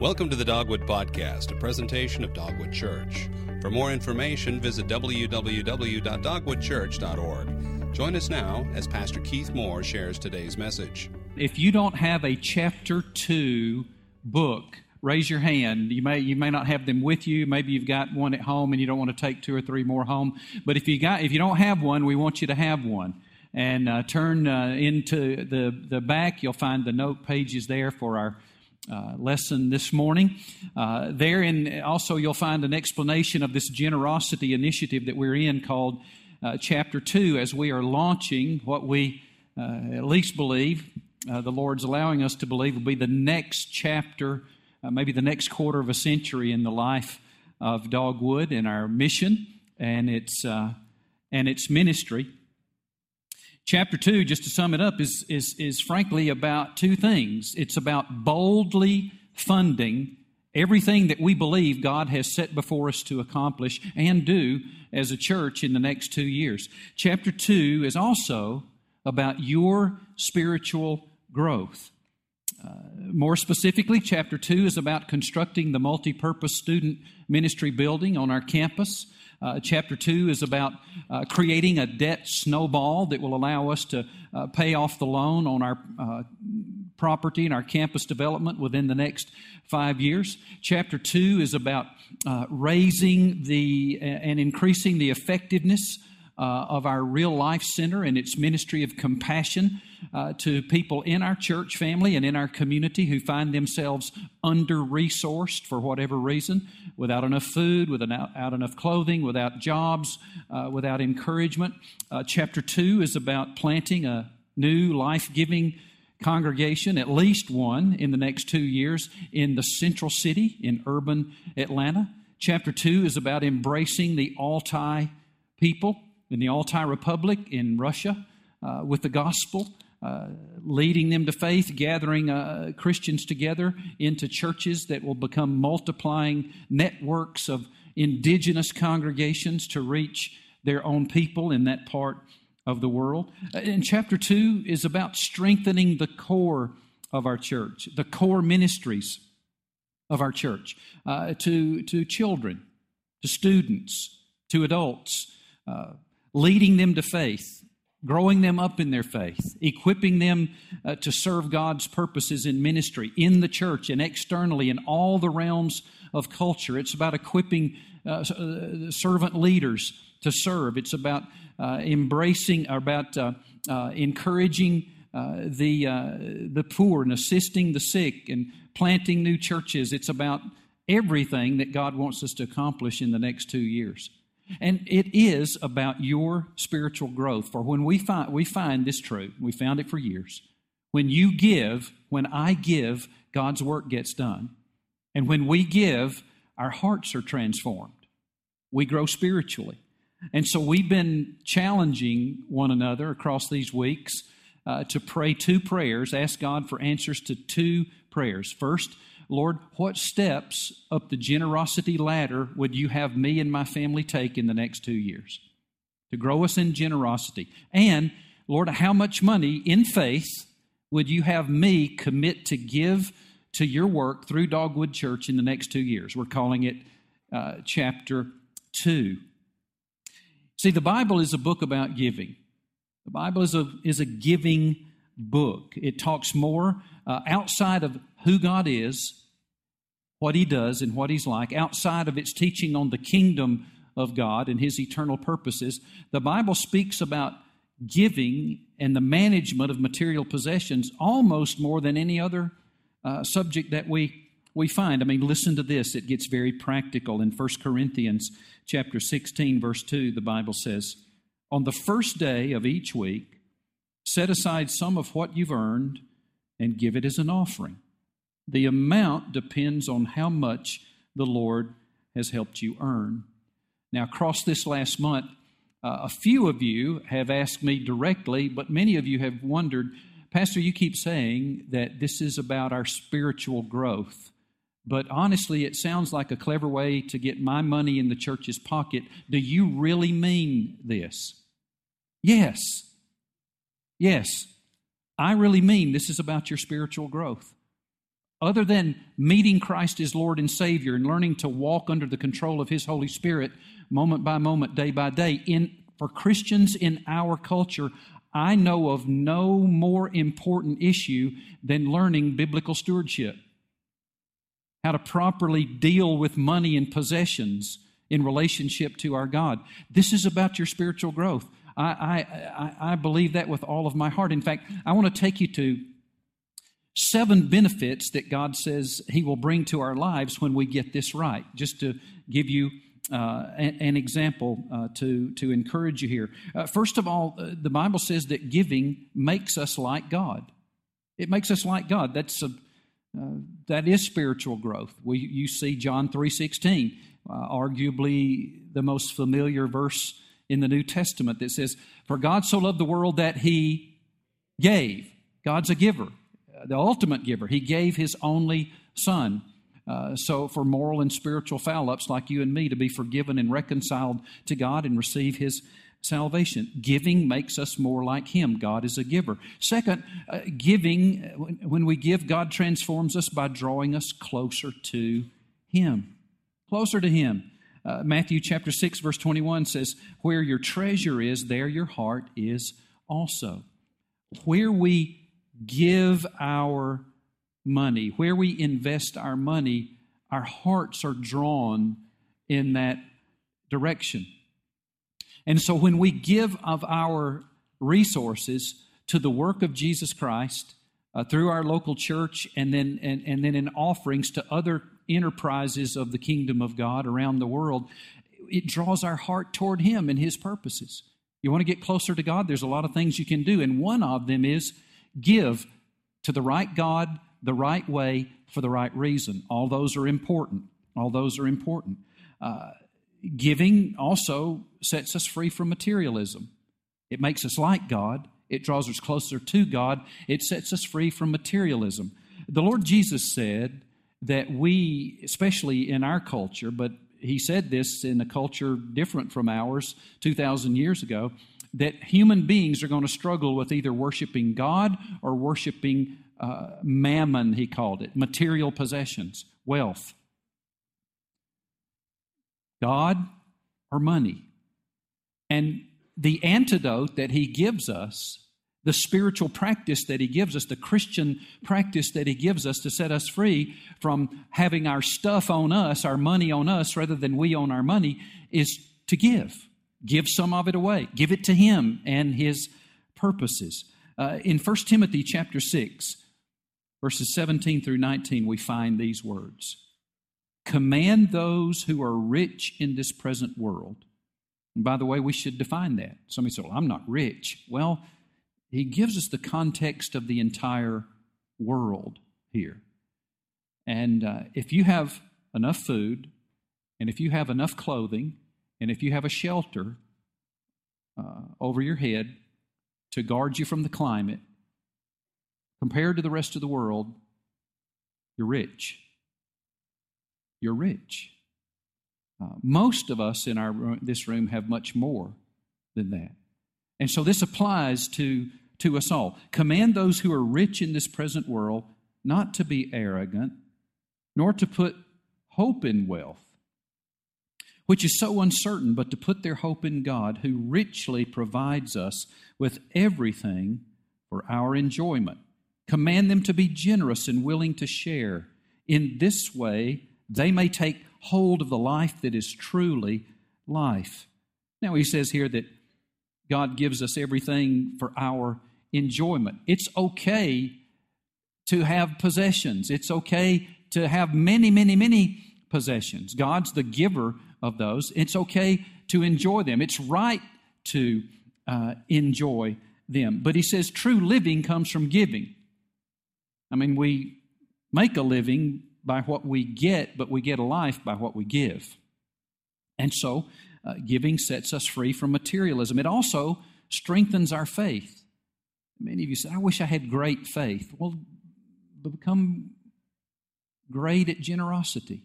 Welcome to the Dogwood Podcast, a presentation of Dogwood Church. For more information, visit www.dogwoodchurch.org. Join us now as Pastor Keith Moore shares today's message. If you don't have a chapter 2 book, raise your hand. You may you may not have them with you. Maybe you've got one at home and you don't want to take two or three more home. But if you got if you don't have one, we want you to have one. And uh, turn uh, into the the back. You'll find the note pages there for our uh, lesson this morning. Uh, there, and also you'll find an explanation of this generosity initiative that we're in called uh, Chapter 2 as we are launching what we uh, at least believe uh, the Lord's allowing us to believe will be the next chapter, maybe the next quarter of a century in the life of Dogwood and our mission and its, and its ministry. Chapter 2, just to sum it up, is, is, is frankly about two things. It's about boldly funding everything that we believe God has set before us to accomplish and do as a church in the next two years. Chapter 2 is also about your spiritual growth. Uh, more specifically, chapter 2 is about constructing the multi purpose student ministry building on our campus. Uh, chapter 2 is about uh, creating a debt snowball that will allow us to uh, pay off the loan on our uh, property and our campus development within the next five years. Chapter 2 is about uh, raising the and increasing the effectiveness uh, of our Real Life Center and its ministry of compassion uh, to people in our church family and in our community who find themselves under resourced for whatever reason, without enough food, without enough clothing, without jobs, uh, without encouragement. Uh, chapter 2 is about planting a new life giving congregation, at least one in the next two years, in the central city in urban Atlanta. Chapter 2 is about embracing the Altai people in the Altai Republic in Russia uh, with the gospel, uh, leading them to faith, gathering uh, Christians together into churches that will become multiplying networks of indigenous congregations to reach their own people in that part of the world. Uh, and chapter 2 is about strengthening the core of our church, the core ministries of our church uh, to, to children, to students, to adults. Uh, leading them to faith, growing them up in their faith, equipping them uh, to serve God's purposes in ministry, in the church, and externally, in all the realms of culture. It's about equipping uh, uh servant leaders to serve. It's about uh, embracing, about uh, uh, encouraging the, the poor and assisting the sick and planting new churches. It's about everything that God wants us to accomplish in the next two years. And it is about your spiritual growth. For when we find, we find this true, we found it for years. When you give, when I give, God's work gets done. And when we give, our hearts are transformed. We grow spiritually. And so we've been challenging one another across these weeks uh, to pray two prayers, ask God for answers to two prayers. First, Lord, what steps up the generosity ladder would you have me and my family take in the next two years to grow us in generosity? And, Lord, how much money in faith would you have me commit to give to your work through Dogwood Church in the next two years? We're calling it uh, chapter 2. See, the Bible is a book about giving. The Bible is a, is a giving book. It talks more uh, outside of who God is what he does and what he's like, outside of its teaching on the kingdom of God and his eternal purposes, the Bible speaks about giving and the management of material possessions almost more than any other uh, subject that we we find. I mean, listen to this. It gets very practical. In 1 Corinthians chapter 16, verse 2, the Bible says, On the first day of each week, set aside some of what you've earned and give it as an offering the amount depends on how much the Lord has helped you earn. Now, across this last month, uh, a few of you have asked me directly, but many of you have wondered, Pastor, you keep saying that this is about our spiritual growth. But honestly, it sounds like a clever way to get my money in the church's pocket. Do you really mean this? Yes. Yes. I really mean this is about your spiritual growth. Other than meeting Christ as Lord and Savior and learning to walk under the control of His Holy Spirit moment by moment, day by day, in, for Christians in our culture, I know of no more important issue than learning biblical stewardship. How to properly deal with money and possessions in relationship to our God. This is about your spiritual growth. I, I, I believe that with all of my heart. In fact, I want to take you to seven benefits that God says He will bring to our lives when we get this right, just to give you uh, an, an, example uh, to, to encourage you here. Uh, first of all, uh, the Bible says that giving makes us like God. It makes us like God. That's a, uh, that is spiritual growth. We, you see John 3.16, uh, arguably the most familiar verse in the New Testament that says, For God so loved the world that he gave. God's a giver, the ultimate giver. He gave his only son. Uh, so, for moral and spiritual foul ups like you and me to be forgiven and reconciled to God and receive His salvation. Giving makes us more like Him. God is a giver. Second, uh, giving, when we give, God transforms us by drawing us closer to Him. Closer to Him. Uh, Matthew chapter 6, verse 21 says, Where your treasure is, there your heart is also. Where we give our money, where we invest our money, our hearts are drawn in that direction. And so when we give of our resources to the work of Jesus Christ uh, through our local church and then, and, and then in offerings to other enterprises of the kingdom of God around the world, it draws our heart toward Him and His purposes. You want to get closer to God? There's a lot of things you can do, and one of them is give to the right God, the right way, for the right reason. All those are important. All those are important. Uh, giving also sets us free from materialism. It makes us like God. It draws us closer to God. It sets us free from materialism. The Lord Jesus said that we, especially in our culture, but he said this in a culture different from ours 2,000 years ago, that human beings are going to struggle with either worshiping God or worshiping uh, mammon, he called it, material possessions, wealth. God or money. And the antidote that he gives us, the spiritual practice that he gives us, the Christian practice that he gives us to set us free from having our stuff on us, our money on us, rather than we own our money, is to give. Give some of it away. Give it to him and his purposes. Uh, in 1 Timothy chapter 6, verses 17 through 19, we find these words Command those who are rich in this present world. And by the way, we should define that. Somebody said, Well, I'm not rich. Well, he gives us the context of the entire world here. And uh, if you have enough food, and if you have enough clothing, and if you have a shelter uh, over your head to guard you from the climate, compared to the rest of the world, you're rich. You're rich. Uh, most of us in our this room have much more than that. And so this applies to, to us all. Command those who are rich in this present world not to be arrogant, nor to put hope in wealth, which is so uncertain, but to put their hope in God, who richly provides us with everything for our enjoyment. Command them to be generous and willing to share. In this way, they may take hold of the life that is truly life. Now, he says here that God gives us everything for our enjoyment. It's okay to have possessions, it's okay to have many, many, many possessions. God's the giver of those. It's okay to enjoy them, it's right to uh, enjoy them. But he says true living comes from giving. I mean, we make a living by what we get, but we get a life by what we give. And so, uh, giving sets us free from materialism. It also strengthens our faith. Many of you say, I wish I had great faith. Well, become great at generosity.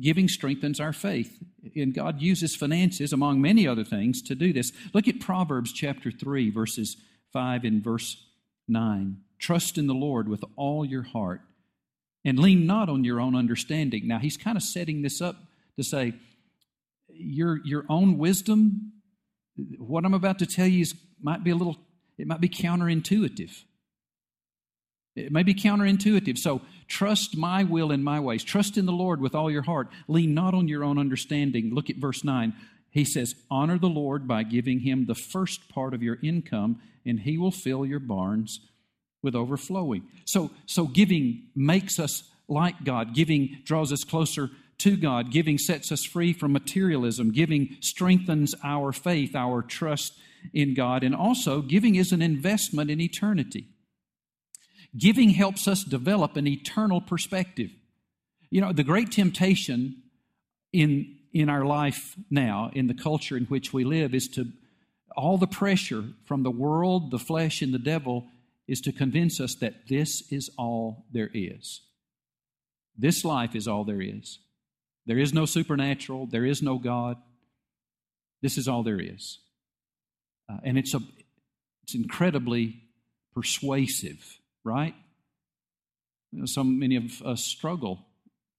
Giving strengthens our faith. And God uses finances, among many other things, to do this. Look at Proverbs chapter 3, verses 5 and verse 9. Trust in the Lord with all your heart and lean not on your own understanding. Now, he's kind of setting this up to say, your, your own wisdom, what I'm about to tell you is, might be a little, it might be counterintuitive. It may be counterintuitive. So trust my will and my ways. Trust in the Lord with all your heart. Lean not on your own understanding. Look at verse 9. He says, Honor the Lord by giving him the first part of your income, and he will fill your barns with overflowing. So, so giving makes us like God. Giving draws us closer to God. Giving sets us free from materialism. Giving strengthens our faith, our trust in God. And also, giving is an investment in eternity. Giving helps us develop an eternal perspective. You know, the great temptation in, in our life now, in the culture in which we live, is to all the pressure from the world, the flesh, and the devil is to convince us that this is all there is. This life is all there is. There is no supernatural, there is no God. This is all there is. Uh, and it's, a, it's incredibly persuasive, right? You know, so many of us struggle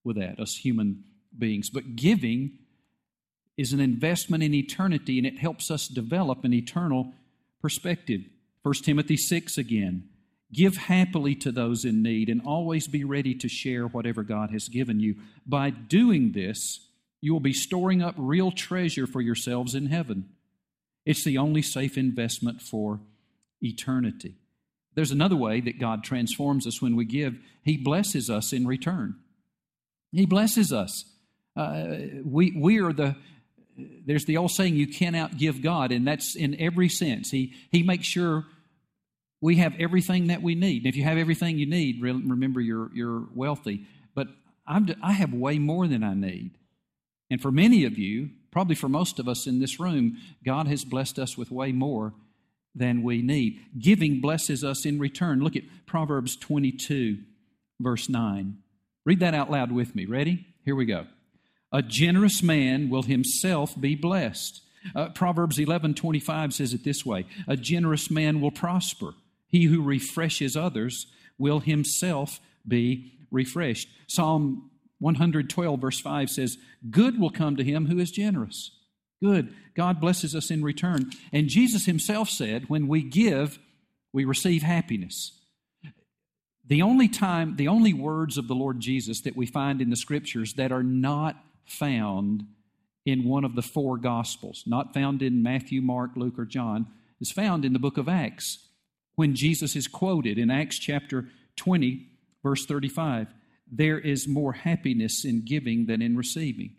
with that, us human beings. But giving is an investment in eternity, and it helps us develop an eternal perspective. 1 Timothy 6 again. Give happily to those in need and always be ready to share whatever God has given you. By doing this, you will be storing up real treasure for yourselves in heaven. It's the only safe investment for eternity. There's another way that God transforms us when we give. He blesses us in return. He blesses us. Uh, we, we are the, there's the old saying, you cannot give God, and that's in every sense. He, he makes sure we have everything that we need. And if you have everything you need, remember you're, you're wealthy. But I'm, I have way more than I need. And for many of you, probably for most of us in this room, God has blessed us with way more than we need. Giving blesses us in return. Look at Proverbs 22, verse 9. Read that out loud with me. Ready? Here we go. A generous man will himself be blessed. Uh, Proverbs 11 25 says it this way A generous man will prosper. He who refreshes others will himself be refreshed. Psalm 112, verse 5 says, Good will come to him who is generous. Good. God blesses us in return. And Jesus himself said, When we give, we receive happiness. The only time, the only words of the Lord Jesus that we find in the scriptures that are not found in one of the four gospels, not found in Matthew, Mark, Luke, or John, is found in the book of Acts when Jesus is quoted in Acts chapter 20, verse 35. There is more happiness in giving than in receiving.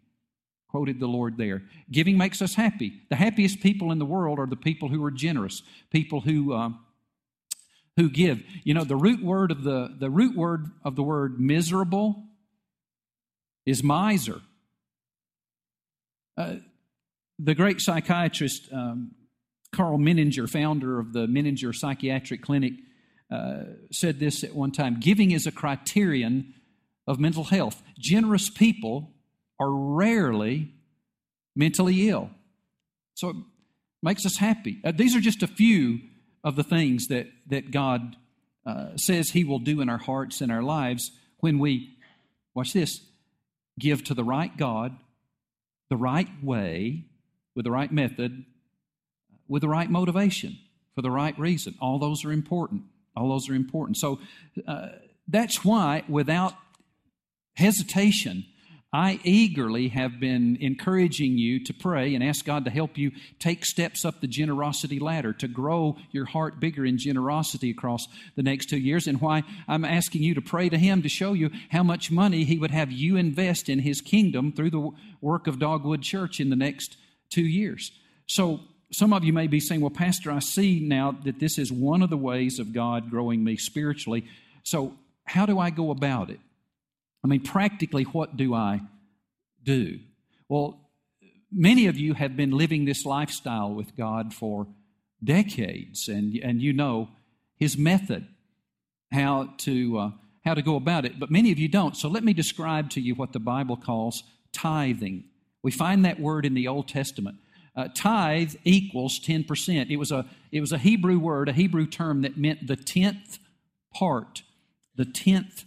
Quoted the Lord there. Giving makes us happy. The happiest people in the world are the people who are generous, people who. Uh, who give. You know, the root word of the, the root word of the word miserable is miser. Uh, the great psychiatrist um, Karl Menninger, founder of the Menninger Psychiatric Clinic, uh, said this at one time Giving is a criterion of mental health. Generous people are rarely mentally ill. So it makes us happy. Uh, these are just a few of the things that, that God uh, says He will do in our hearts and our lives when we, watch this, give to the right God the right way, with the right method, with the right motivation, for the right reason. All those are important. All those are important. So uh, that's why, without hesitation, I eagerly have been encouraging you to pray and ask God to help you take steps up the generosity ladder, to grow your heart bigger in generosity across the next two years, and why I'm asking you to pray to Him to show you how much money He would have you invest in His kingdom through the work of Dogwood Church in the next two years. So, some of you may be saying, Well, Pastor, I see now that this is one of the ways of God growing me spiritually. So, how do I go about it? I mean, practically, what do I do? Well, many of you have been living this lifestyle with God for decades, and, and you know His method, how to, uh, how to go about it, but many of you don't. So let me describe to you what the Bible calls tithing. We find that word in the Old Testament. Uh, tithe equals 10%. It was, a, it was a Hebrew word, a Hebrew term that meant the tenth part. The tenth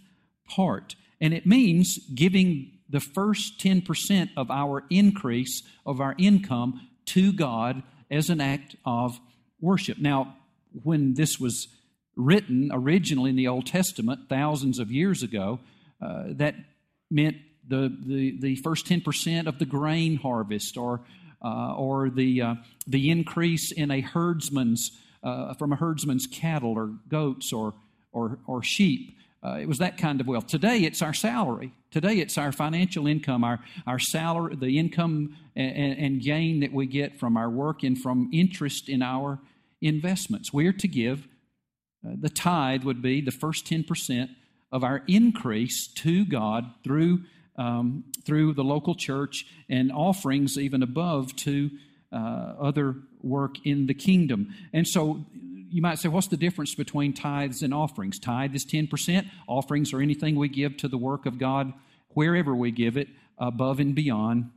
part. And it means giving the first 10% of our increase of our income to God as an act of worship. Now, when this was written originally in the Old Testament, thousands of years ago, uh, that meant the, the, the first 10% of the grain harvest or, uh, or the, uh, the increase in a herdsman's, uh, from a herdsman's cattle or goats or, or, or sheep. Uh, it was that kind of wealth. Today, it's our salary. Today, it's our financial income, our, our salary, the income and, and gain that we get from our work and from interest in our investments. We're to give, uh, the tithe would be the first 10% of our increase to God through, um, through the local church and offerings even above to uh, other work in the kingdom. And so you might say, what's the difference between tithes and offerings? Tithe is 10%, offerings are anything we give to the work of God wherever we give it, above and beyond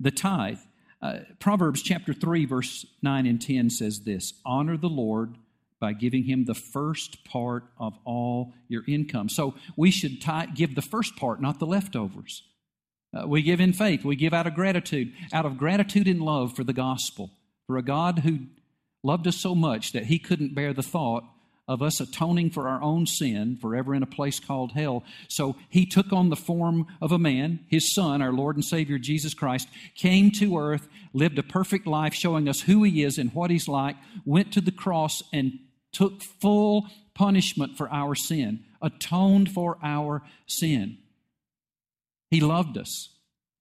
the tithe. Uh, Proverbs chapter 3, verse 9 and 10 says this Honor the Lord by giving him the first part of all your income. So we should tithe, give the first part, not the leftovers. Uh, we give in faith, we give out of gratitude, out of gratitude and love for the gospel, for a God who loved us so much that he couldn't bear the thought of us atoning for our own sin forever in a place called hell. So he took on the form of a man, his son, our Lord and Savior Jesus Christ, came to earth, lived a perfect life showing us who he is and what he's like, went to the cross and took full punishment for our sin, atoned for our sin. He loved us.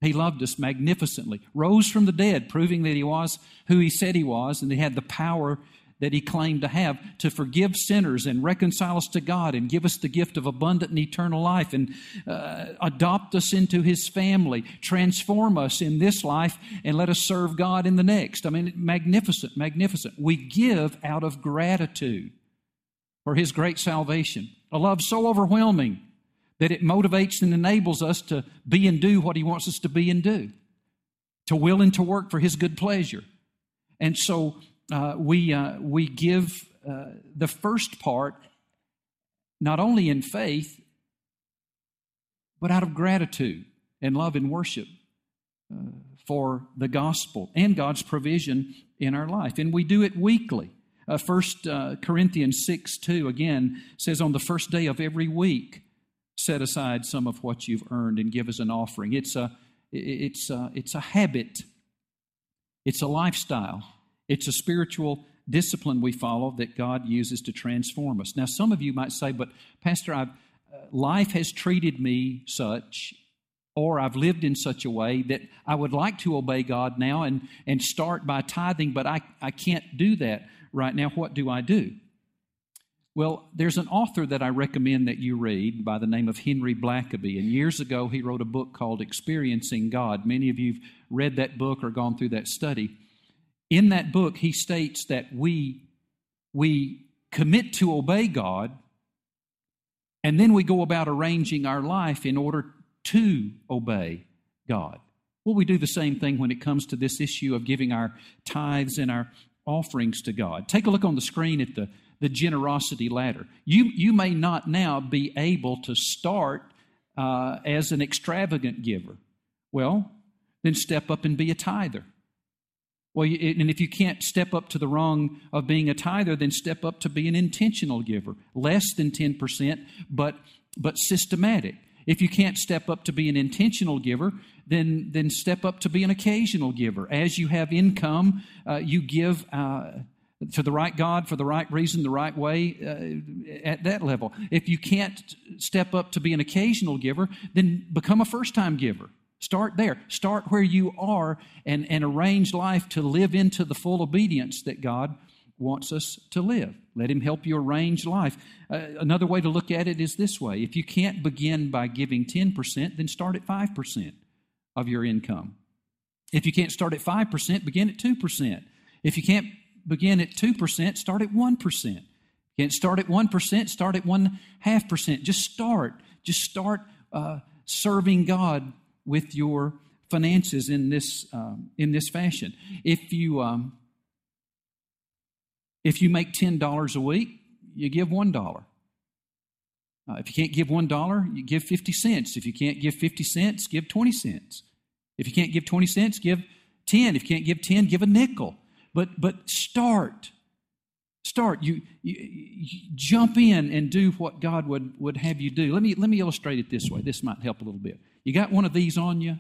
He loved us magnificently, rose from the dead, proving that he was who he said he was, and he had the power that he claimed to have to forgive sinners and reconcile us to God and give us the gift of abundant and eternal life and uh, adopt us into his family, transform us in this life, and let us serve God in the next. I mean, magnificent, magnificent. We give out of gratitude for his great salvation. A love so overwhelming that it motivates and enables us to be and do what he wants us to be and do, to will and to work for his good pleasure. And so uh, we, uh, we give uh, the first part not only in faith, but out of gratitude and love and worship uh, for the gospel and God's provision in our life. And we do it weekly. Uh, first uh, Corinthians 6 2 again says, On the first day of every week, set aside some of what you've earned and give as an offering. It's a, it's a, it's a habit, it's a lifestyle. It's a spiritual discipline we follow that God uses to transform us. Now, some of you might say, but Pastor, I've, uh, life has treated me such, or I've lived in such a way that I would like to obey God now and, and start by tithing, but I, I can't do that right now. What do I do? Well, there's an author that I recommend that you read by the name of Henry Blackaby. And years ago, he wrote a book called Experiencing God. Many of you have read that book or gone through that study in that book, he states that we, we commit to obey God, and then we go about arranging our life in order to obey God. Well, we do the same thing when it comes to this issue of giving our tithes and our offerings to God. Take a look on the screen at the, the generosity ladder. You, you may not now be able to start uh, as an extravagant giver. Well, then step up and be a tither. Well, and if you can't step up to the wrong of being a tither, then step up to be an intentional giver. Less than 10%, but, but systematic. If you can't step up to be an intentional giver, then, then step up to be an occasional giver. As you have income, uh, you give uh, to the right God for the right reason, the right way uh, at that level. If you can't step up to be an occasional giver, then become a first time giver. Start there. Start where you are and, and arrange life to live into the full obedience that God wants us to live. Let Him help you arrange life. Uh, another way to look at it is this way if you can't begin by giving 10%, then start at 5% of your income. If you can't start at 5%, begin at 2%. If you can't begin at 2%, start at 1%. Can't start at 1%, start at 1.5%. Just start. Just start uh, serving God with your finances in this um, in this fashion. If you um, if you make ten dollars a week, you give one dollar. Uh, if you can't give one dollar, you give 50 cents. If you can't give 50 cents, give 20 cents. If you can't give 20 cents, give 10. If you can't give 10, give a nickel. But, but start. Start. You, you, you, jump in and do what God would, would have you do. Let me, let me illustrate it this way. This might help a little bit. You got one of these on you?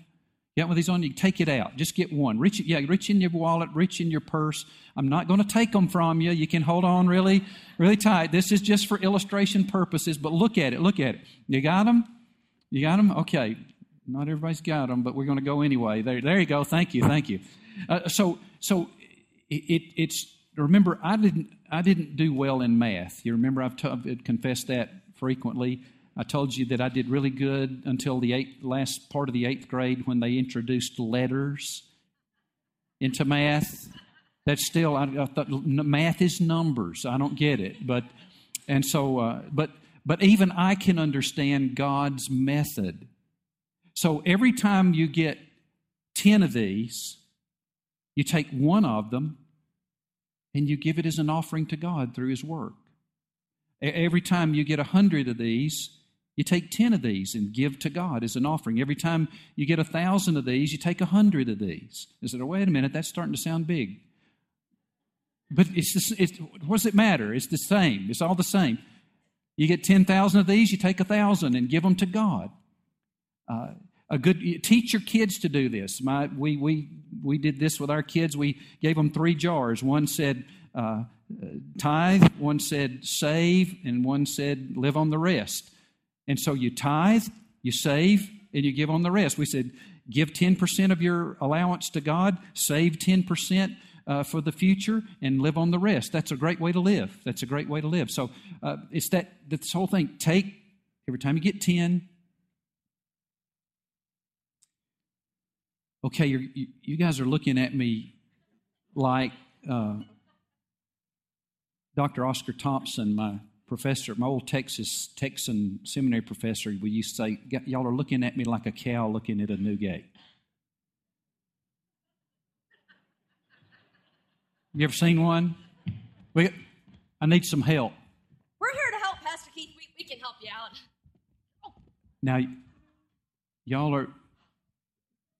You got one of these on you? Take it out. Just get one. Reach, yeah, reach in your wallet, reach in your purse. I'm not going to take them from you. You can hold on really, really tight. This is just for illustration purposes, but look at it. Look at it. You got them? You got them? Okay. Not everybody's got them, but we're going to go anyway. There, there you go. Thank you. Thank you. Uh, so, so it, it, it's remember I didn't I didn't do well in math. You remember I've, t- I've confessed that frequently. I told you that I did really good until the eighth, last part of the eighth grade when they introduced letters into math. That's still I, I thought math is numbers. I don't get it, but and so uh, but but even I can understand God's method. So every time you get ten of these, you take one of them and you give it as an offering to God through His work. Every time you get a hundred of these, you take 10 of these and give to God as an offering. Every time you get a thousand of these, you take a hundred of these. You say, wait a minute, that's starting to sound big. But it's, just, it's what does it matter? It's the same. It's all the same. You get 10,000 of these, you take a thousand and give them to God. Uh, a good teach your kids to do this. My, we, we, we did this with our kids. We gave them three jars. One said uh, tithe, one said save, and one said live on the rest. And so you tithe, you save, and you give on the rest. We said give 10% of your allowance to God, save 10%. Uh, for the future and live on the rest. That's a great way to live. That's a great way to live. So uh, it's that this whole thing. Take every time you get ten, okay, you you guys are looking at me like uh, Dr. Oscar Thompson, my professor, my old Texas Texan seminary professor, we used to say, "Y'all are looking at me like a cow looking at a new gate." You ever seen one? We, I need some help. We're here to help, Pastor Keith. We, we can help you out. Oh. Now, y'all are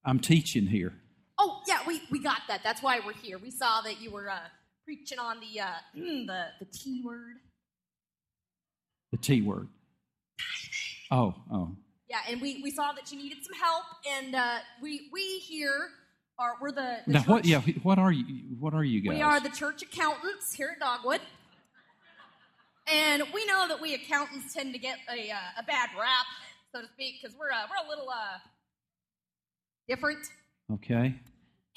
I'm teaching here. Oh, yeah, we, we got that. That's why we're here. We saw that you were uh, preaching on the, uh, the, the T word. The T word. Oh, oh. Yeah, and we, we saw that you needed some help, and uh, we we here are we're the, the now church. what? Yeah, what are you? What are you guys? We are the church accountants here at Dogwood, and we know that we accountants tend to get a, uh, a bad rap, so to speak, because we're uh, we're a little uh, different. Okay.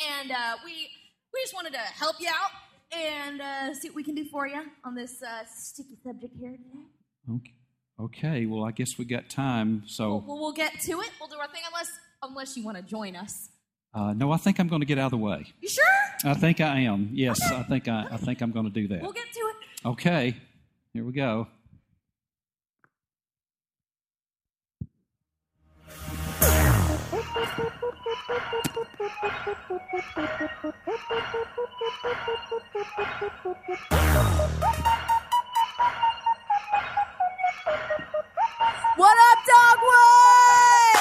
And uh, we we just wanted to help you out and uh, see what we can do for you on this uh, sticky subject here today. Okay. Okay. Well, I guess we got time, so we'll, we'll get to it. We'll do our thing, unless unless you want to join us. Uh, no, I think I'm going to get out of the way. You sure? I think I am. Yes, okay. I think I, I think I'm going to do that. We'll get to it. Okay. Here we go. What up, Dogwood?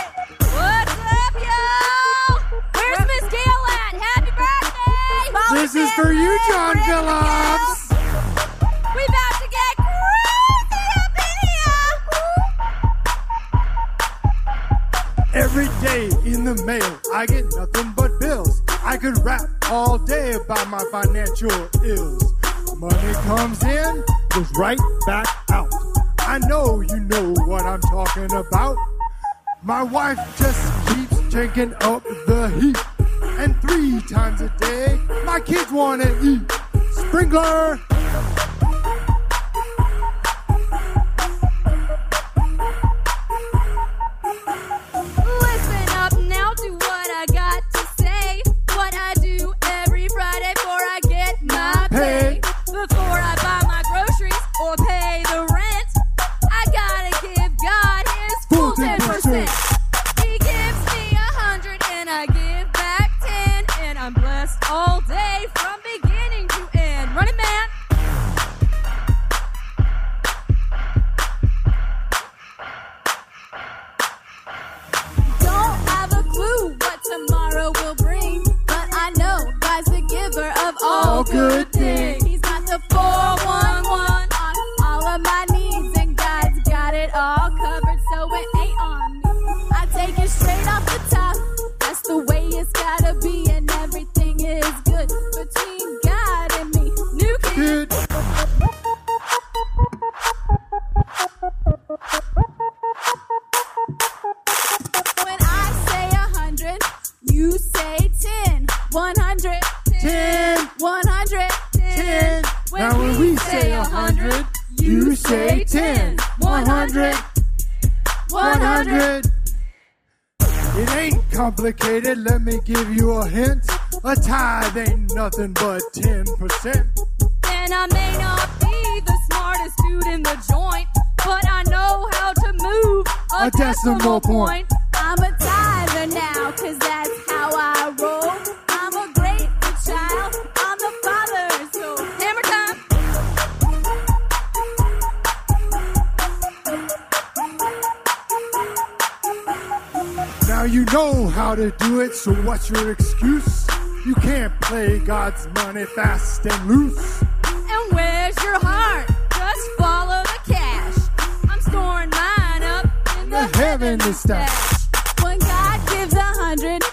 What's up, y'all? Where's Miss Gail at? Happy birthday! This is for you, John Phillips. Mail, I get nothing but bills. I could rap all day about my financial ills. Money comes in, goes right back out. I know you know what I'm talking about. My wife just keeps taking up the heat. And three times a day, my kids wanna eat. Sprinkler! All good nothing but ten percent. And I may not be the smartest dude in the joint, but I know how to move a, A decimal point. I'm a tither now, cause that's how I roll. I'm a grateful child. I'm the father's soul. Hammer time. Now you know how to do it, so what's your excuse? You can't play God's money fast and loose. And where's your heart? Just follow the cash. I'm storing mine up in the, The heavenly stash. When God gives a hundred,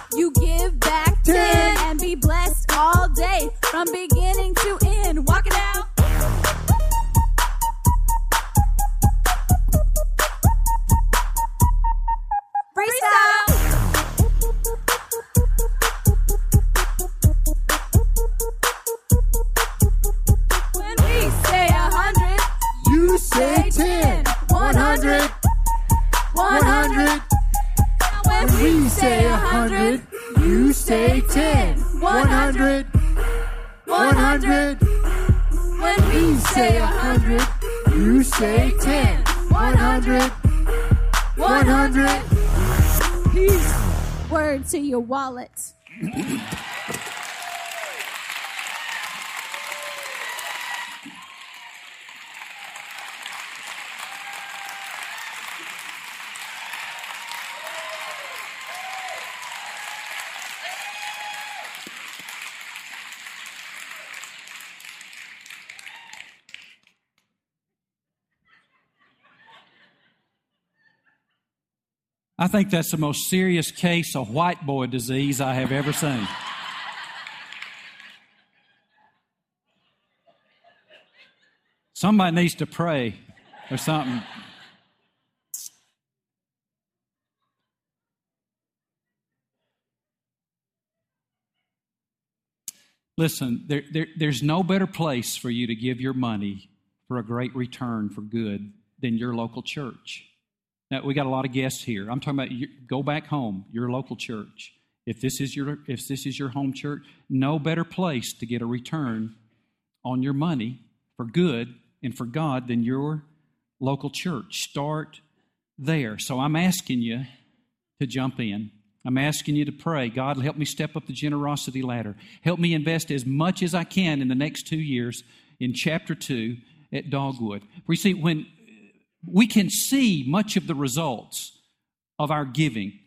To your wallet. I think that's the most serious case of white boy disease I have ever seen. Somebody needs to pray or something. Listen, there, there, there's no better place for you to give your money for a great return for good than your local church. Now, we got a lot of guests here. I'm talking about you, go back home, your local church. If this is your if this is your home church, no better place to get a return on your money for good and for God than your local church. Start there. So I'm asking you to jump in. I'm asking you to pray. God, help me step up the generosity ladder. Help me invest as much as I can in the next two years in chapter two at Dogwood. We see when we can see much of the results of our giving.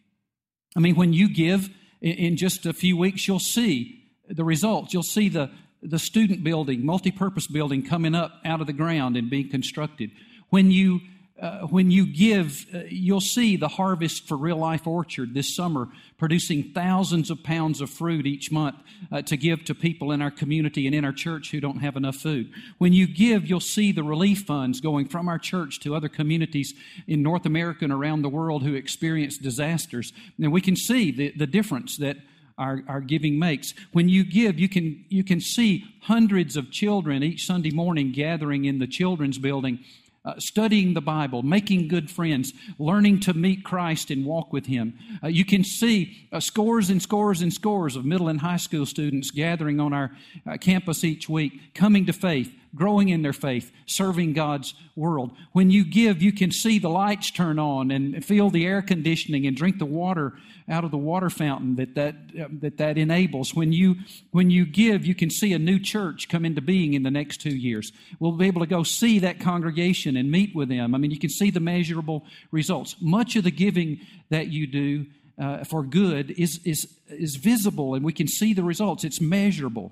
I mean, when you give in, just a few weeks, you'll see the results. You'll see the, the student building, multi-purpose building coming up out of the ground and being constructed. When you uh, when you give, uh, you'll see the harvest for Real Life Orchard this summer producing thousands of pounds of fruit each month uh, to give to people in our community and in our church who don't have enough food. When you give, you'll see the relief funds going from our church to other communities in North America and around the world who experience disasters. And we can see the, the difference that our, our giving makes. When you give, you can, you can see hundreds of children each Sunday morning gathering in the children's building uh, studying the Bible, making good friends, learning to meet Christ and walk with Him. Uh, you can see uh, scores and scores and scores of middle and high school students gathering on our uh, campus each week, coming to faith, growing in their faith, serving God's world. When you give, you can see the lights turn on and feel the air conditioning and drink the water out of the water fountain that that, uh, that, that enables. When you, when you give, you can see a new church come into being in the next two years. We'll be able to go see that congregation and meet with them. I mean, you can see the measurable results. Much of the giving that you do uh, for good is, is, is visible and we can see the results. It's measurable.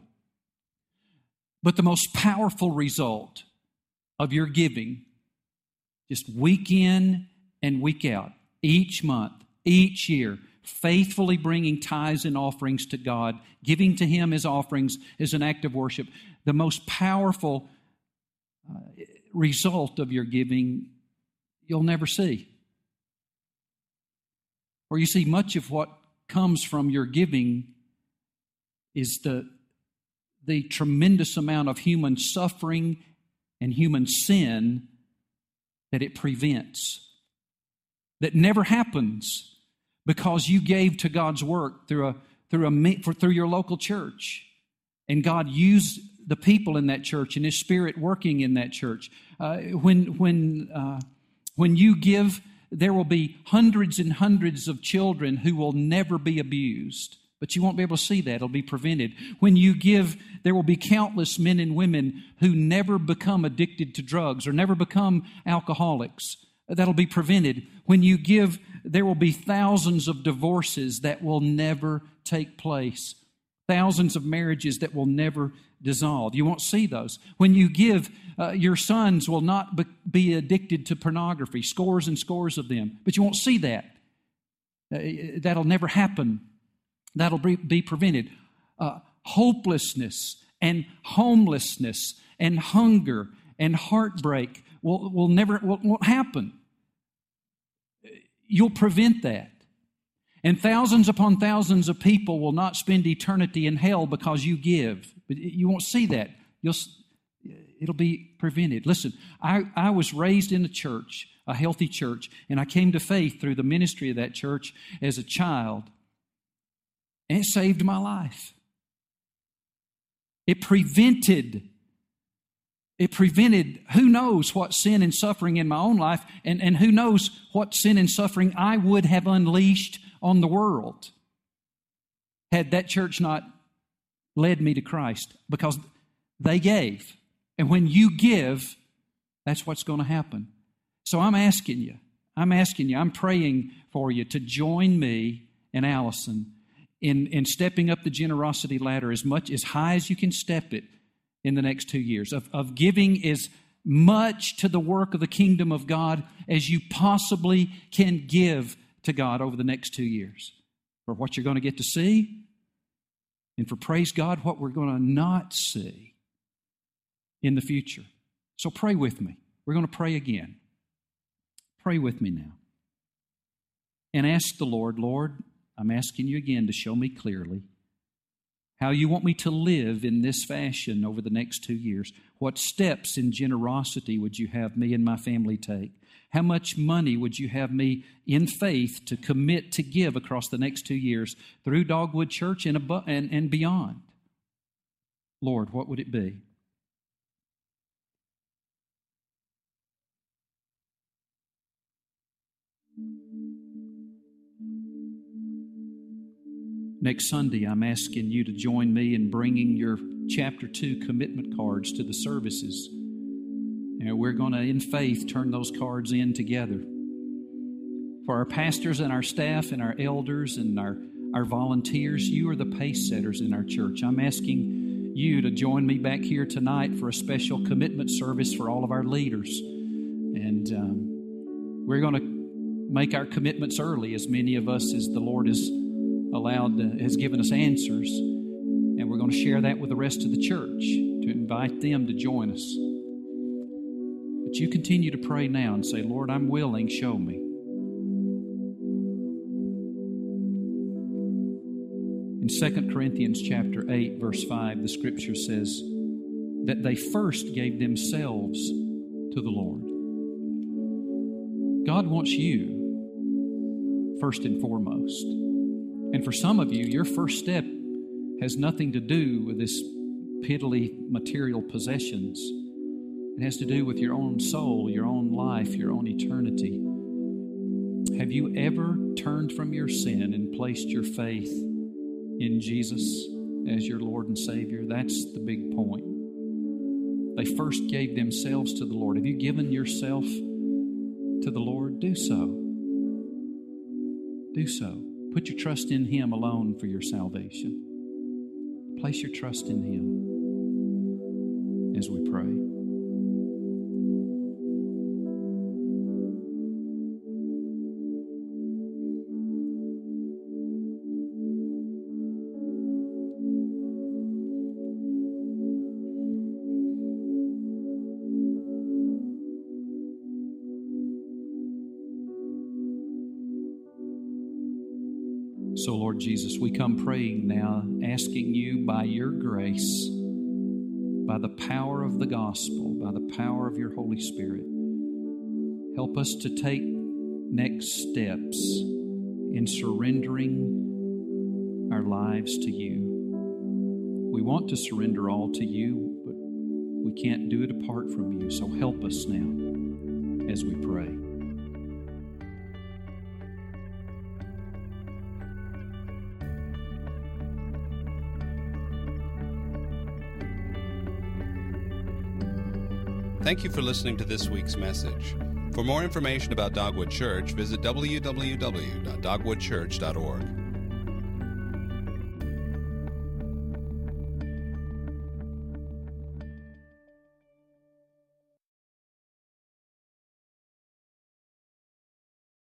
But the most powerful result of your giving, just week in and week out, each month, each year, faithfully bringing tithes and offerings to God, giving to Him His offerings is an act of worship, the most powerful uh, result of your giving you'll never see. Or you see, much of what comes from your giving is the, the tremendous amount of human suffering and human sin that it prevents, that never happens because you gave to God's work through a through a through your local church, and God used the people in that church and His Spirit working in that church. Uh, when when uh, when you give, there will be hundreds and hundreds of children who will never be abused. But you won't be able to see that. It'll be prevented. When you give, there will be countless men and women who never become addicted to drugs or never become alcoholics. That'll be prevented. When you give, there will be thousands of divorces that will never take place, thousands of marriages that will never dissolve. You won't see those. When you give, uh, your sons will not be addicted to pornography, scores and scores of them, but you won't see that. Uh, that'll never happen That'll be prevented. Uh, hopelessness and homelessness and hunger and heartbreak will, will never will, won't happen. You'll prevent that. And thousands upon thousands of people will not spend eternity in hell because you give. But you won't see that. You'll, it'll be prevented. Listen, I, I was raised in a church, a healthy church, and I came to faith through the ministry of that church as a child. And it saved my life. It prevented, it prevented who knows what sin and suffering in my own life, and, and who knows what sin and suffering I would have unleashed on the world had that church not led me to Christ because they gave. And when you give, that's what's going to happen. So I'm asking you, I'm asking you, I'm praying for you to join me and Allison in, in stepping up the generosity ladder as much as high as you can step it in the next two years, of, of giving as much to the work of the kingdom of God as you possibly can give to God over the next two years. For what you're going to get to see, and for praise God, what we're going to not see in the future. So pray with me. We're going to pray again. Pray with me now. And ask the Lord, Lord, I'm asking you again to show me clearly how you want me to live in this fashion over the next two years. What steps in generosity would you have me and my family take? How much money would you have me in faith to commit to give across the next two years through Dogwood Church and, above, and, and beyond? Lord, what would it be? Next Sunday, I'm asking you to join me in bringing your chapter 2 commitment cards to the services. And we're going to, in faith, turn those cards in together. For our pastors and our staff and our elders and our, our volunteers, you are the pace setters in our church. I'm asking you to join me back here tonight for a special commitment service for all of our leaders. And um, we're going to make our commitments early, as many of us as the Lord has allowed, uh, has given us answers. And we're going to share that with the rest of the church to invite them to join us. But you continue to pray now and say, Lord, I'm willing, show me. In 2 Corinthians chapter 8 verse 5 the scripture says that they first gave themselves to the Lord. God wants you first and foremost. And for some of you, your first step has nothing to do with this piddly material possessions. It has to do with your own soul, your own life, your own eternity. Have you ever turned from your sin and placed your faith in Jesus as your Lord and Savior? That's the big point. They first gave themselves to the Lord. Have you given yourself to the Lord? Do so. Do so. Put your trust in Him alone for your salvation. Place your trust in Him. as we pray. So, Lord Jesus, we come praying now, asking you by your grace, by the power of the gospel, by the power of your Holy Spirit, help us to take next steps in surrendering our lives to you. We want to surrender all to you, but we can't do it apart from you. So help us now as we pray. Thank you for listening to this week's message. For more information about Dogwood Church, visit www.dogwoodchurch.org.